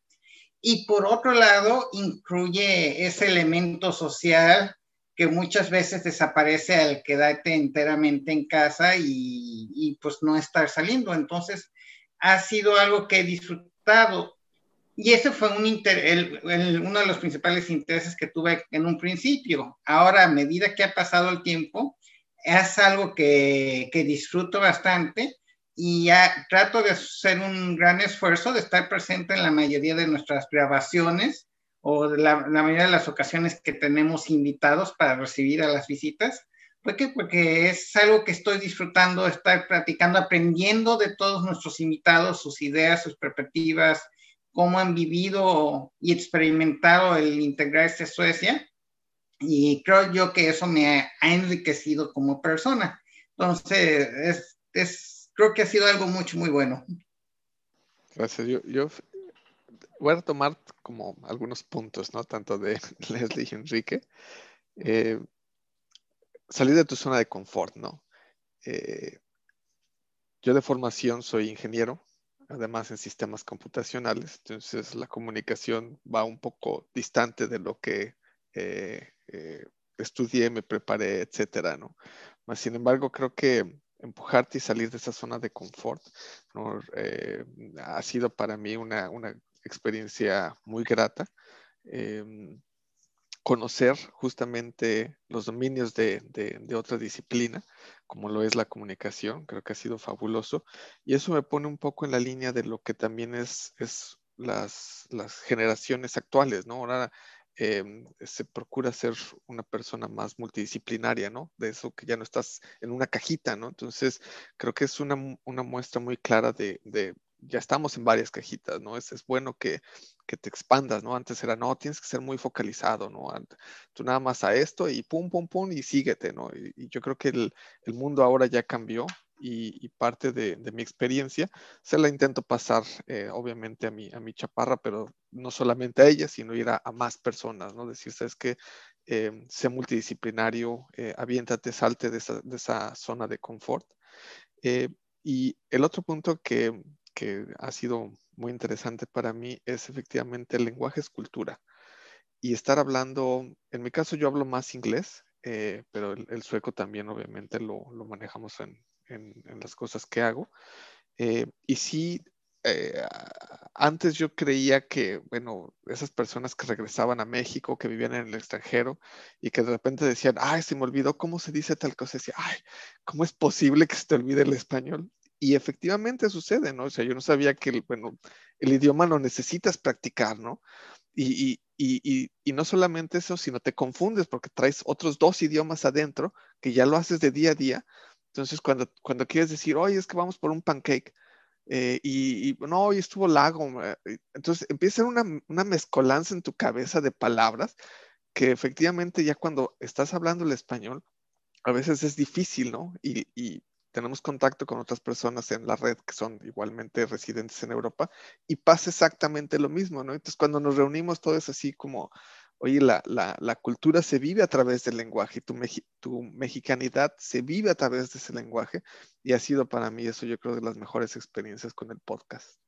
y por otro lado, incluye ese elemento social que muchas veces desaparece al quedarte enteramente en casa y, y pues no estar saliendo. Entonces, ha sido algo que he disfrutado y ese fue un uno de los principales intereses que tuve en un principio. Ahora, a medida que ha pasado el tiempo, es algo que, que disfruto bastante y ya trato de hacer un gran esfuerzo de estar presente en la mayoría de nuestras grabaciones o de la, la mayoría de las ocasiones que tenemos invitados para recibir a las visitas. ¿Por qué? Porque es algo que estoy disfrutando, estar practicando, aprendiendo de todos nuestros invitados, sus ideas, sus perspectivas, cómo han vivido y experimentado el integrarse a Suecia. Y creo yo que eso me ha, enriquecido como persona. Entonces, es, es, creo que ha sido algo mucho, muy bueno. Gracias. Yo, yo voy a tomar como algunos puntos, ¿no? Tanto de Leslie y Enrique. Eh, salir de tu zona de confort, ¿no? Eh, yo de formación soy ingeniero, además en sistemas computacionales, entonces la comunicación va un poco distante de lo que eh, eh, estudié, me preparé, etcétera, ¿no? sin embargo, creo que empujarte y salir de esa zona de confort eh, ha sido para mí una, una experiencia muy grata. Em, conocer justamente los dominios de, de, otra disciplina, como lo es la comunicación, creo que ha sido fabuloso. Y eso me pone un poco en la línea de lo que también es, es las, las generaciones actuales, ¿no? Ahora em, se procura ser una persona más multidisciplinaria, ¿no? De eso que ya no estás en una cajita, ¿no? Entonces, creo que es una, muestra muy clara de, de ya estamos en varias cajitas, ¿no? Es, bueno que, te expandas, ¿no? Antes era, no, tienes que ser muy focalizado, ¿no? Tú nada más a esto y pum, pum, pum y síguete, ¿no? Y, yo creo que el, mundo ahora ya cambió y, y parte de, de, mi experiencia se la intento pasar, eh, obviamente, a mi, a mi chaparra, pero no solamente a ella, sino ir a, a más personas, ¿no? Decir, sabes que eh, sé multidisciplinario, eh, aviéntate, salte de esa, de esa zona de confort. Eh, y el otro punto que, que ha sido muy interesante para mí es efectivamente el lenguaje es cultura. Y estar hablando, en mi caso yo hablo más inglés, eh, pero el, sueco también obviamente lo, lo manejamos en, en, las cosas que hago. Eh, y sí, eh, antes yo creía que, bueno, esas personas que regresaban a México, que vivían en el extranjero y que de repente decían, ay, se me olvidó cómo se dice tal cosa, decía, ay, ¿cómo es posible que se te olvide el español? Y efectivamente sucede, ¿no? O sea, yo no sabía que, bueno, el idioma lo necesitas practicar, ¿no? Y, y, y, y, no solamente eso, sino te confundes porque traes otros dos idiomas adentro que ya lo haces de día a día. Entonces, cuando, cuando quieres decir, oye, es que vamos por un pancake, eh, y, no, hoy estuvo lago, eh, entonces empieza una, una mezcolanza en tu cabeza de palabras que efectivamente ya cuando estás hablando el español, a veces es difícil, ¿no? Y, y, tenemos contacto con otras personas en la red que son igualmente residentes en Europa y pasa exactamente lo mismo, ¿no? Entonces cuando nos reunimos todo es así como, oye, la, la, la cultura se vive a través del lenguaje, tu, tu mexicanidad se vive a través de ese lenguaje y ha sido para mí eso yo creo de las mejores experiencias con el podcast.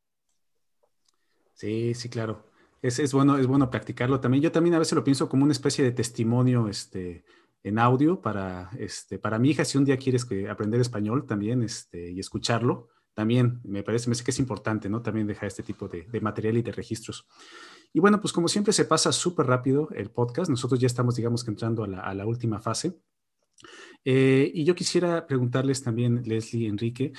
Sí, sí, claro. Es, es, bueno, es bueno practicarlo también. Yo también a veces lo pienso como una especie de testimonio, este, en audio para, este, para mi hija, si un día quieres que aprender español también este, y escucharlo, también me parece, me sé que es importante, ¿no? También dejar este tipo de, material y de registros. Y bueno, pues como siempre se pasa súper rápido el podcast. Nosotros ya estamos, digamos que entrando a la, última fase. Eh, y yo quisiera preguntarles también, Leslie, Enrique,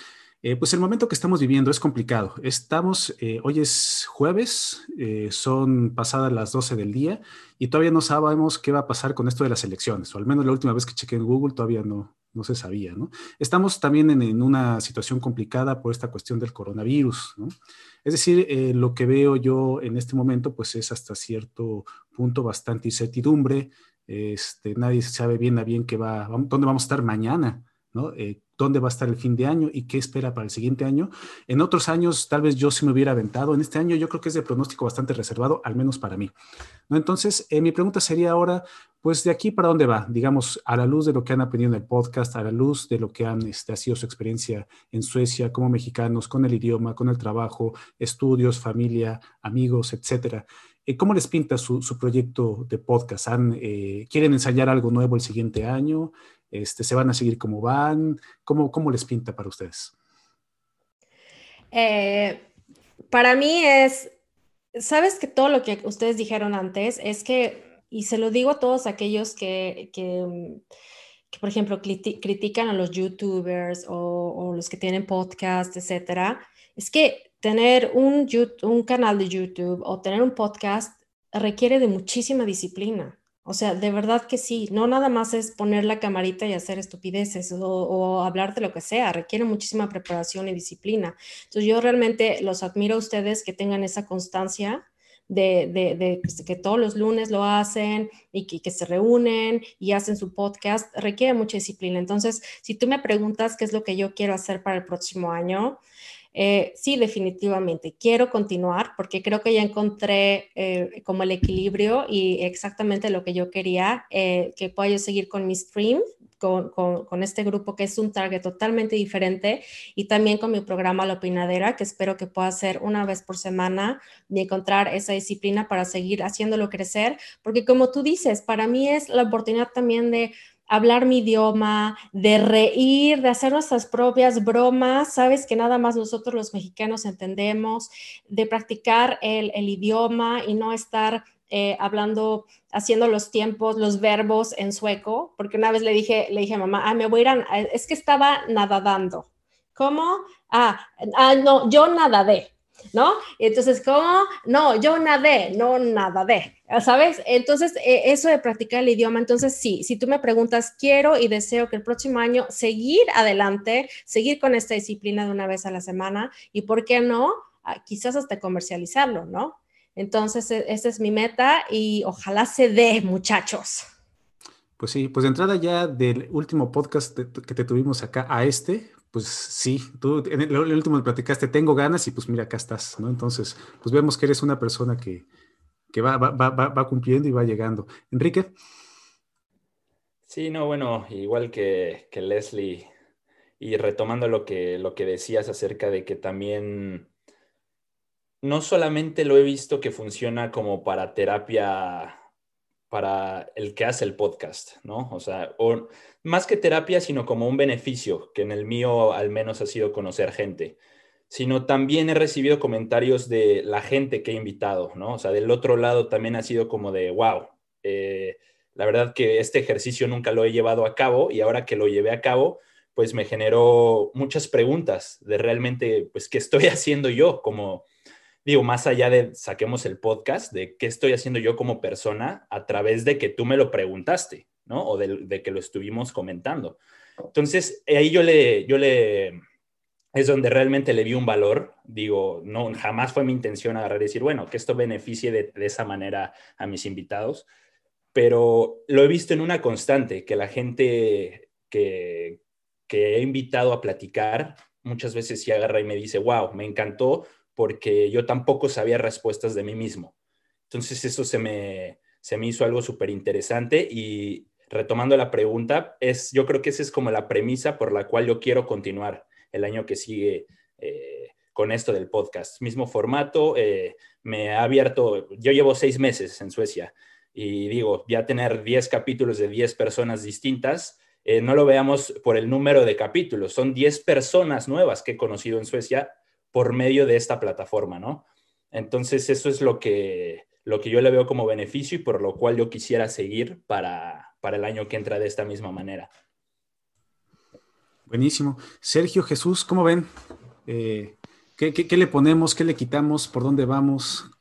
eh, pues el momento que estamos viviendo es complicado. Estamos, eh, hoy es jueves, son pasadas las 12 del día y todavía no sabemos qué va a pasar con esto de las elecciones, o al menos la última vez que chequé en Google todavía no, no se sabía, ¿no? Estamos también en, una situación complicada por esta cuestión del coronavirus, ¿no? Es decir, eh, lo que veo yo en este momento, pues es hasta cierto punto bastante incertidumbre. Este, nadie sabe bien a bien qué va, dónde vamos a estar mañana, ¿no? Eh, dónde va a estar el fin de año y qué espera para el siguiente año. En otros años, tal vez yo sí me hubiera aventado. En este año, yo creo que es de pronóstico bastante reservado, al menos para mí. Entonces, eh, mi pregunta sería ahora, pues de aquí para dónde va, digamos, a la luz de lo que han aprendido en el podcast, a la luz de lo que han, este, ha sido su experiencia en Suecia como mexicanos, con el idioma, con el trabajo, estudios, familia, amigos, etcétera. Eh, ¿Cómo les pinta su, proyecto de podcast? Eh, ¿Quieren ensayar algo nuevo el siguiente año? Este, ¿Se van a seguir como van? ¿Cómo, cómo les pinta para ustedes? Eh, para mí es, sabes que todo lo que ustedes dijeron antes es que, y se lo digo a todos aquellos que, que, por ejemplo, critican a los youtubers o, o, los que tienen podcast, etcétera, es que tener un, un canal de YouTube o tener un podcast requiere de muchísima disciplina. O sea, de verdad que sí, no nada más es poner la camarita y hacer estupideces o, hablar de lo que sea, requiere muchísima preparación y disciplina. Entonces yo realmente los admiro a ustedes que tengan esa constancia de, que todos los lunes lo hacen y que, se reúnen y hacen su podcast, requiere mucha disciplina. Entonces, si tú me preguntas qué es lo que yo quiero hacer para el próximo año, eh, sí, definitivamente. Quiero continuar porque creo que ya encontré eh, como el equilibrio y exactamente lo que yo quería, eh, que pueda yo seguir con mi stream, con, con, este grupo que es un target totalmente diferente y también con mi programa La Opinadera, que espero que pueda ser una vez por semana y encontrar esa disciplina para seguir haciéndolo crecer, porque como tú dices, para mí es la oportunidad también de hablar mi idioma, de reír, de hacer nuestras propias bromas, sabes que nada más nosotros los mexicanos entendemos, de practicar el, idioma y no estar eh, hablando, haciendo los tiempos, los verbos en sueco, porque una vez le dije, le dije a mamá, ah, me voy a ir a, es que estaba nadando. ¿Cómo? Ah, ah, no, yo nadadé. ¿No? Entonces, ¿cómo? No, yo nadé, no nada de, ¿sabes? Entonces, e, eso de practicar el idioma, entonces sí, si tú me preguntas, quiero y deseo que el próximo año seguir adelante, seguir con esta disciplina de una vez a la semana y, ¿por qué no? Ah, quizás hasta comercializarlo, ¿no? Entonces, e, esa es mi meta y ojalá se dé, muchachos. Pues sí, pues de entrada ya del último podcast que te tuvimos acá a este, pues sí, tú en el, último platicaste, tengo ganas y pues mira, acá estás, ¿no? Entonces, pues vemos que eres una persona que, va, va, cumpliendo y va llegando. Enrique. Sí, no, bueno, igual que, Leslie, y retomando lo que, lo que decías acerca de que también no solamente lo he visto que funciona como para terapia para el que hace el podcast, ¿no? O sea, más que terapia, sino como un beneficio, que en el mío al menos ha sido conocer gente, sino también he recibido comentarios de la gente que he invitado, ¿no? O sea, del otro lado también ha sido como de, wow, eh, la verdad que este ejercicio nunca lo he llevado a cabo y ahora que lo llevé a cabo, pues me generó muchas preguntas de realmente, pues, ¿qué estoy haciendo yo como digo, más allá de saquemos el podcast, de qué estoy haciendo yo como persona a través de que tú me lo preguntaste, ¿no? O de, que lo estuvimos comentando. Entonces, ahí yo le, yo le, es donde realmente le vi un valor. Digo, no, jamás fue mi intención agarrar y decir, bueno, que esto beneficie de, de esa manera a mis invitados, pero lo he visto en una constante, que la gente que, que he invitado a platicar, muchas veces sí agarra y me dice, wow, me encantó porque yo tampoco sabía respuestas de mí mismo. Entonces eso se me, se me hizo algo súper interesante y retomando la pregunta, es, yo creo que esa es como la premisa por la cual yo quiero continuar el año que sigue eh, con esto del podcast. Mismo formato, eh, me ha abierto, yo llevo seis meses en Suecia y digo, ya tener 10 capítulos de 10 personas distintas, eh, no lo veamos por el número de capítulos, son 10 personas nuevas que he conocido en Suecia por medio de esta plataforma, ¿no? Entonces, eso es lo que, lo que yo le veo como beneficio y por lo cual yo quisiera seguir para, para el año que entra de esta misma manera. Buenísimo. Sergio, Jesús, ¿cómo ven? Eh, ¿qué, le ponemos? ¿Qué le quitamos? ¿Por dónde vamos?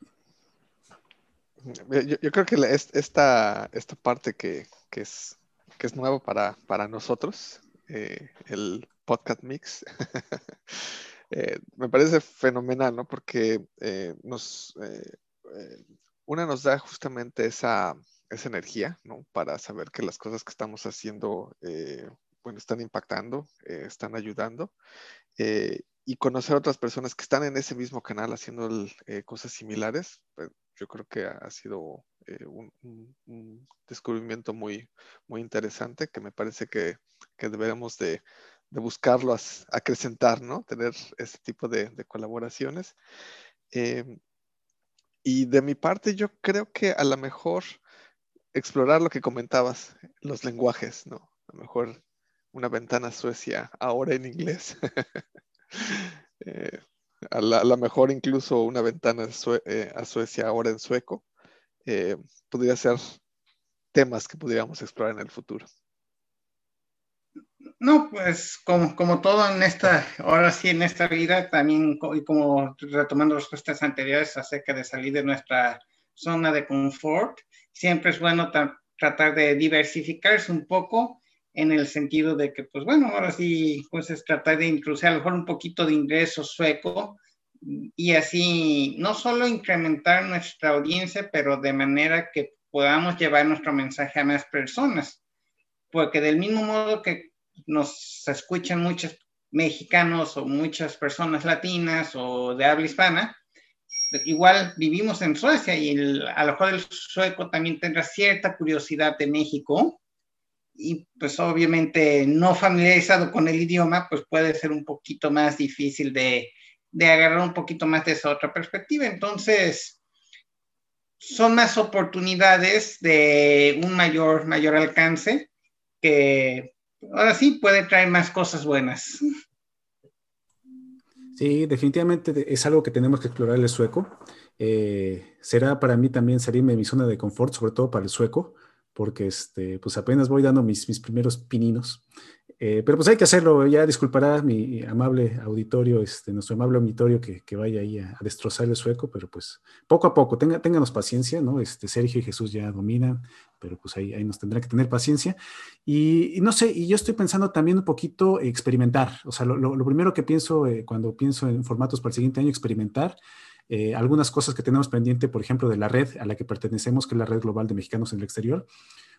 Yo, creo que esta, esta parte que, es, que es nueva para, para nosotros, eh, el podcast mix, eh, me parece fenomenal, ¿no? Porque nos, una nos da justamente esa, esa energía, ¿no? Para saber que las cosas que estamos haciendo, eh, bueno, están impactando, eh, están ayudando. Eh, y conocer a otras personas que están en ese mismo canal haciendo cosas similares, pues, yo creo que ha sido un, descubrimiento muy, muy interesante que me parece que, que debemos de, de buscarlo a, acrecentar, ¿no? Tener ese tipo de, colaboraciones. Y de mi parte, yo creo que a lo mejor explorar lo que comentabas, los lenguajes, ¿no? A lo mejor una ventana Suecia ahora en inglés. Eh, a, lo mejor incluso una ventana eh, a Suecia ahora en sueco. Eh, podría ser temas que pudiéramos explorar en el futuro. No, pues como, como todo en esta, ahora sí en esta vida, también y como retomando respuestas anteriores acerca de salir de nuestra zona de confort, siempre es bueno tratar de diversificarse un poco en el sentido de que, pues bueno, ahora sí, pues es tratar de introducir a lo mejor un poquito de ingreso sueco y así no solo incrementar nuestra audiencia, pero de manera que podamos llevar nuestro mensaje a más personas. Porque del mismo modo que nos escuchan muchos mexicanos o muchas personas latinas o de habla hispana, igual vivimos en Suecia y el, a lo mejor el sueco también tendrá cierta curiosidad de México y pues obviamente no familiarizado con el idioma, pues puede ser un poquito más difícil de, de agarrar un poquito más de esa otra perspectiva. Entonces, son más oportunidades de un mayor, mayor alcance que ahora sí puede traer más cosas buenas. Sí, definitivamente es algo que tenemos que explorar el sueco. Eh, será para mí también salirme de mi zona de confort, sobre todo para el sueco, porque este, pues apenas voy dando mis, mis primeros pininos. Eh, pero pues hay que hacerlo, ya disculpará mi amable auditorio, este, nuestro amable auditorio que, que vaya ahí a, destrozar el sueco, pero pues poco a poco, tenga, ténganos paciencia, ¿no? Este, Sergio y Jesús ya dominan, pero pues ahí, ahí nos tendrá que tener paciencia. Y, no sé, y yo estoy pensando también un poquito experimentar, o sea, lo, lo, primero que pienso eh, cuando pienso en formatos para el siguiente año, experimentar. Eh, algunas cosas que tenemos pendiente, por ejemplo, de la red a la que pertenecemos, que es la Red Global de Mexicanos en el Exterior,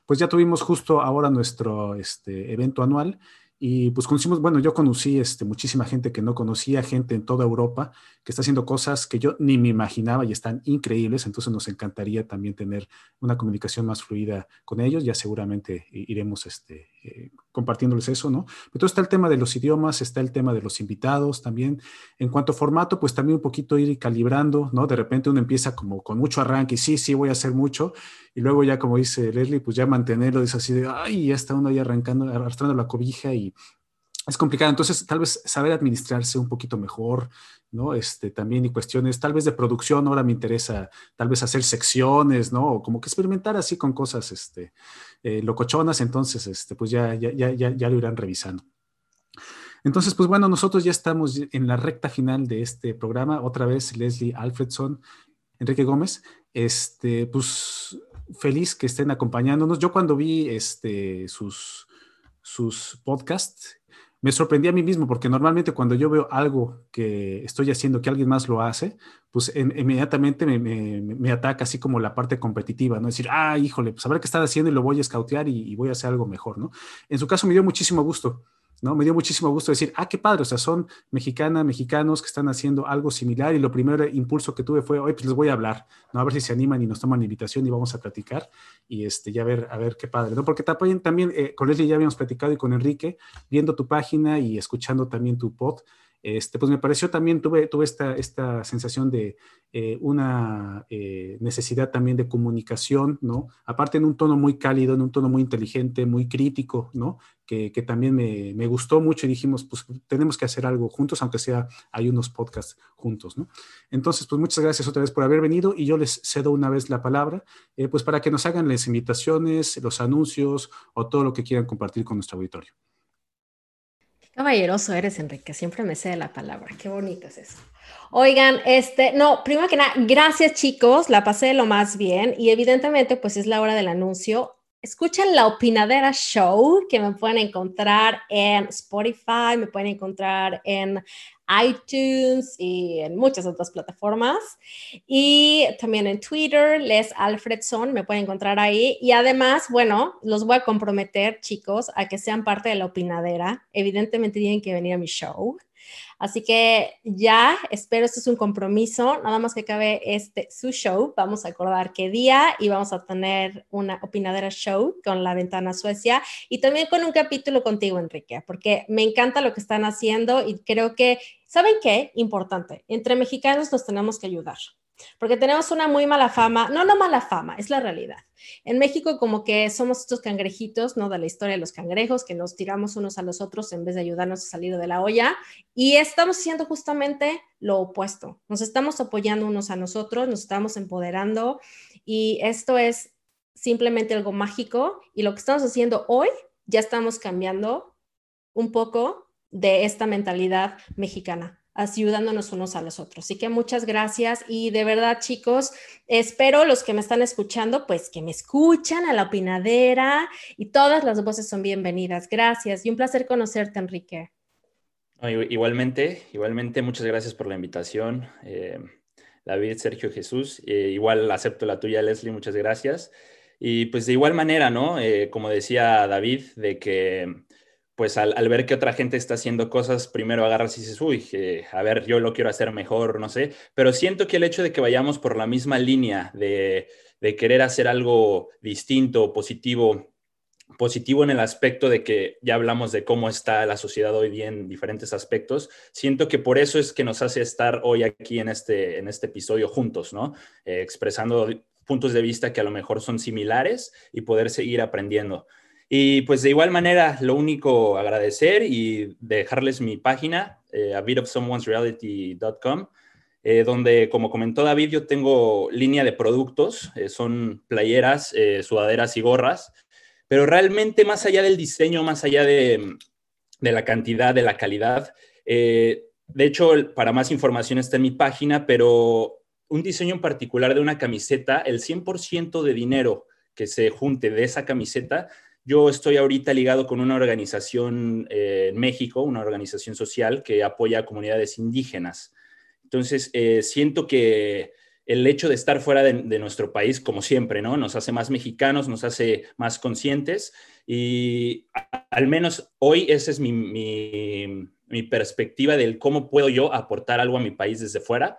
pues ya tuvimos justo ahora nuestro este, evento anual y pues conocimos, bueno, yo conocí este, muchísima gente que no conocía, gente en toda Europa que está haciendo cosas que yo ni me imaginaba y están increíbles, entonces nos encantaría también tener una comunicación más fluida con ellos, ya seguramente iremos este, eh, compartiéndoles eso, ¿no? Entonces está el tema de los idiomas, está el tema de los invitados también. En cuanto a formato, pues también un poquito ir calibrando, ¿no? De repente uno empieza como con mucho arranque y sí, sí, voy a hacer mucho, y luego ya como dice Leslie, pues ya mantenerlo, es así de, ay, ya está uno ahí arrancando, arrastrando la cobija y es complicado. Entonces, tal vez saber administrarse un poquito mejor, ¿no? Este, también y cuestiones, tal vez de producción, ahora me interesa tal vez hacer secciones, ¿no? Como que experimentar así con cosas, este, eh, locochonas, entonces, este, pues ya, ya, ya, ya, lo irán revisando. Entonces, pues bueno, nosotros ya estamos en la recta final de este programa. Otra vez, Leslie Alfredson, Enrique Gómez, este, pues feliz que estén acompañándonos. Yo cuando vi este, sus, sus podcasts, me sorprendí a mí mismo porque normalmente cuando yo veo algo que estoy haciendo que alguien más lo hace, pues inmediatamente me, ataca así como la parte competitiva, ¿no? Decir, ah, híjole, pues a ver qué está haciendo y lo voy a escautear y voy a hacer algo mejor, ¿no? En su caso me dio muchísimo gusto ¿no? Me dio muchísimo gusto decir, ah, qué padre, o sea, son mexicanas, mexicanos que están haciendo algo similar y lo primero impulso que tuve fue, oye, pues les voy a hablar, ¿no? A ver si se animan y nos toman la invitación y vamos a platicar y este, ya ver, a ver qué padre, ¿no? Porque también, también eh, con Leslie ya habíamos platicado y con Enrique, viendo tu página y escuchando también tu pod, este, pues me pareció también, tuve, tuve esta, esta sensación de eh, una eh, necesidad también de comunicación, ¿no? Aparte en un tono muy cálido, en un tono muy inteligente, muy crítico, ¿no? Que, que también me, me, gustó mucho y dijimos, pues tenemos que hacer algo juntos, aunque sea hay unos podcasts juntos, ¿no? Entonces, pues muchas gracias otra vez por haber venido y yo les cedo una vez la palabra, eh, pues para que nos hagan las invitaciones, los anuncios o todo lo que quieran compartir con nuestro auditorio. Caballeroso eres, Enrique, siempre me cede la palabra. Qué bonito es eso. Oigan, este, no, primero que nada, gracias chicos, la pasé lo más bien y evidentemente pues es la hora del anuncio. Escuchen la Opinadera Show que me pueden encontrar en Spotify, me pueden encontrar en iTunes y en muchas otras plataformas. Y también en Twitter, Les Alfredson, me pueden encontrar ahí. Y además, bueno, los voy a comprometer, chicos, a que sean parte de la opinadera. Evidentemente tienen que venir a mi show. Así que ya espero, esto es un compromiso, nada más que acabe este su show, vamos a acordar qué día y vamos a tener una opinadera show con la ventana Suecia y también con un capítulo contigo, Enrique, porque me encanta lo que están haciendo y creo que, ¿saben qué? Importante, entre mexicanos nos tenemos que ayudar. Porque tenemos una muy mala fama, no, no mala fama, es la realidad. En México como que somos estos cangrejitos, ¿no? De la historia de los cangrejos, que nos tiramos unos a los otros en vez de ayudarnos a salir de la olla. Y estamos haciendo justamente lo opuesto. Nos estamos apoyando unos a nosotros, nos estamos empoderando y esto es simplemente algo mágico. Y lo que estamos haciendo hoy, ya estamos cambiando un poco de esta mentalidad mexicana ayudándonos unos a los otros. Así que muchas gracias y de verdad chicos, espero los que me están escuchando, pues que me escuchan a la opinadera y todas las voces son bienvenidas. Gracias y un placer conocerte, Enrique. igualmente, igualmente, muchas gracias por la invitación. Eh, David, Sergio, Jesús, eh, igual acepto la tuya, Leslie, muchas gracias. Y pues de igual manera, ¿no? Eh, como decía David, de que pues al, ver que otra gente está haciendo cosas, primero agarras y dices, uy, a ver, yo lo quiero hacer mejor, no sé, pero siento que el hecho de que vayamos por la misma línea de, querer hacer algo distinto, positivo, positivo en el aspecto de que ya hablamos de cómo está la sociedad hoy día en diferentes aspectos, siento que por eso es que nos hace estar hoy aquí en este, en este episodio juntos, ¿no? Eh, expresando puntos de vista que a lo mejor son similares y poder seguir aprendiendo. Y pues de igual manera, lo único agradecer y dejarles mi página, eh, a bitofsomeonesreality.com, eh, donde, como comentó David, yo tengo línea de productos, eh, son playeras, eh, sudaderas y gorras, pero realmente más allá del diseño, más allá de, de la cantidad, de la calidad, de hecho, para más información está en mi página, pero un diseño en particular de una camiseta, el 100% de dinero que se junte de esa camiseta yo estoy ahorita ligado con una organización eh, en México, una organización social que apoya a comunidades indígenas. Entonces, eh, siento que el hecho de estar fuera de, nuestro país, como siempre, ¿no? Nos hace más mexicanos, nos hace más conscientes y al menos hoy esa es mi, mi, perspectiva del cómo puedo yo aportar algo a mi país desde fuera.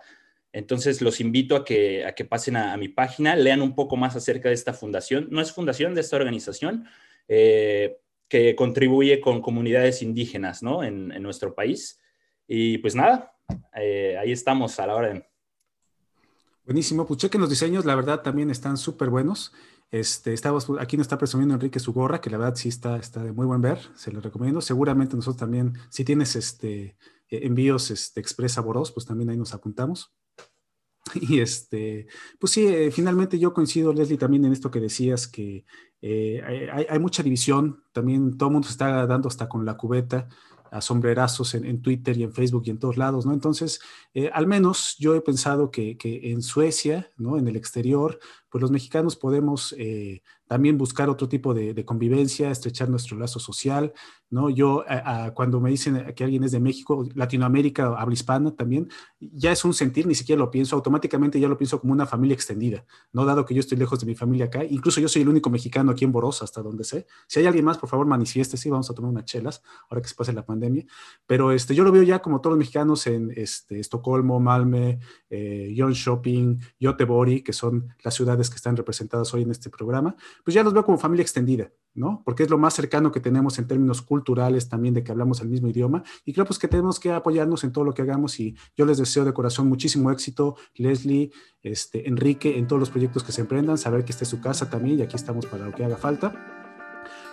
Entonces, los invito a que, a que pasen a, a mi página, lean un poco más acerca de esta fundación. No es fundación de esta organización, eh, que contribuye con comunidades indígenas ¿no? en, nuestro país. Y pues nada, eh, ahí estamos a la hora de... Buenísimo, pues chequen los diseños, la verdad también están súper buenos. Este, estamos, aquí nos está presumiendo Enrique su gorra, que la verdad sí está, está de muy buen ver, se lo recomiendo. Seguramente nosotros también, si tienes este, e, envíos este, expresa Boros, pues también ahí nos apuntamos. Y este, pues sí, eh, finalmente yo coincido, Leslie, también en esto que decías, que eh, hay, mucha división, también todo el mundo se está dando hasta con la cubeta a sombrerazos en, Twitter y en Facebook y en todos lados, ¿no? Entonces, eh, al menos yo he pensado que, en Suecia, ¿no? En el exterior, pues los mexicanos podemos también buscar otro tipo de, convivencia, estrechar nuestro lazo social, ¿no? Yo, cuando me dicen que alguien es de México, Latinoamérica, habla hispana también, ya es un sentir, ni siquiera lo pienso, automáticamente ya lo pienso como una familia extendida, ¿no? Dado que yo estoy lejos de mi familia acá, incluso yo soy el único mexicano aquí en Borosa, hasta donde sé. Si hay alguien más, por favor, manifieste, sí, vamos a tomar unas chelas, ahora que se pase la pandemia, pero este, yo lo veo ya como todos los mexicanos en este, Estocolmo, Malmö, eh, Shopping, Göteborg, que son las ciudades que están representadas hoy en este programa, pues ya los veo como familia extendida, ¿no? Porque es lo más cercano que tenemos en términos culturales también de que hablamos el mismo idioma y creo pues que tenemos que apoyarnos en todo lo que hagamos y yo les deseo de corazón muchísimo éxito, Leslie, este, Enrique, en todos los proyectos que se emprendan, saber que esté su casa también y aquí estamos para lo que haga falta.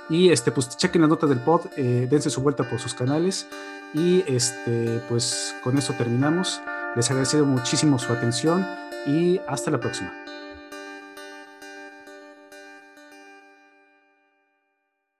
Y este, pues chequen las notas del pod, eh, dense su vuelta por sus canales y este, pues con eso terminamos. Les agradezco muchísimo su atención y hasta la próxima.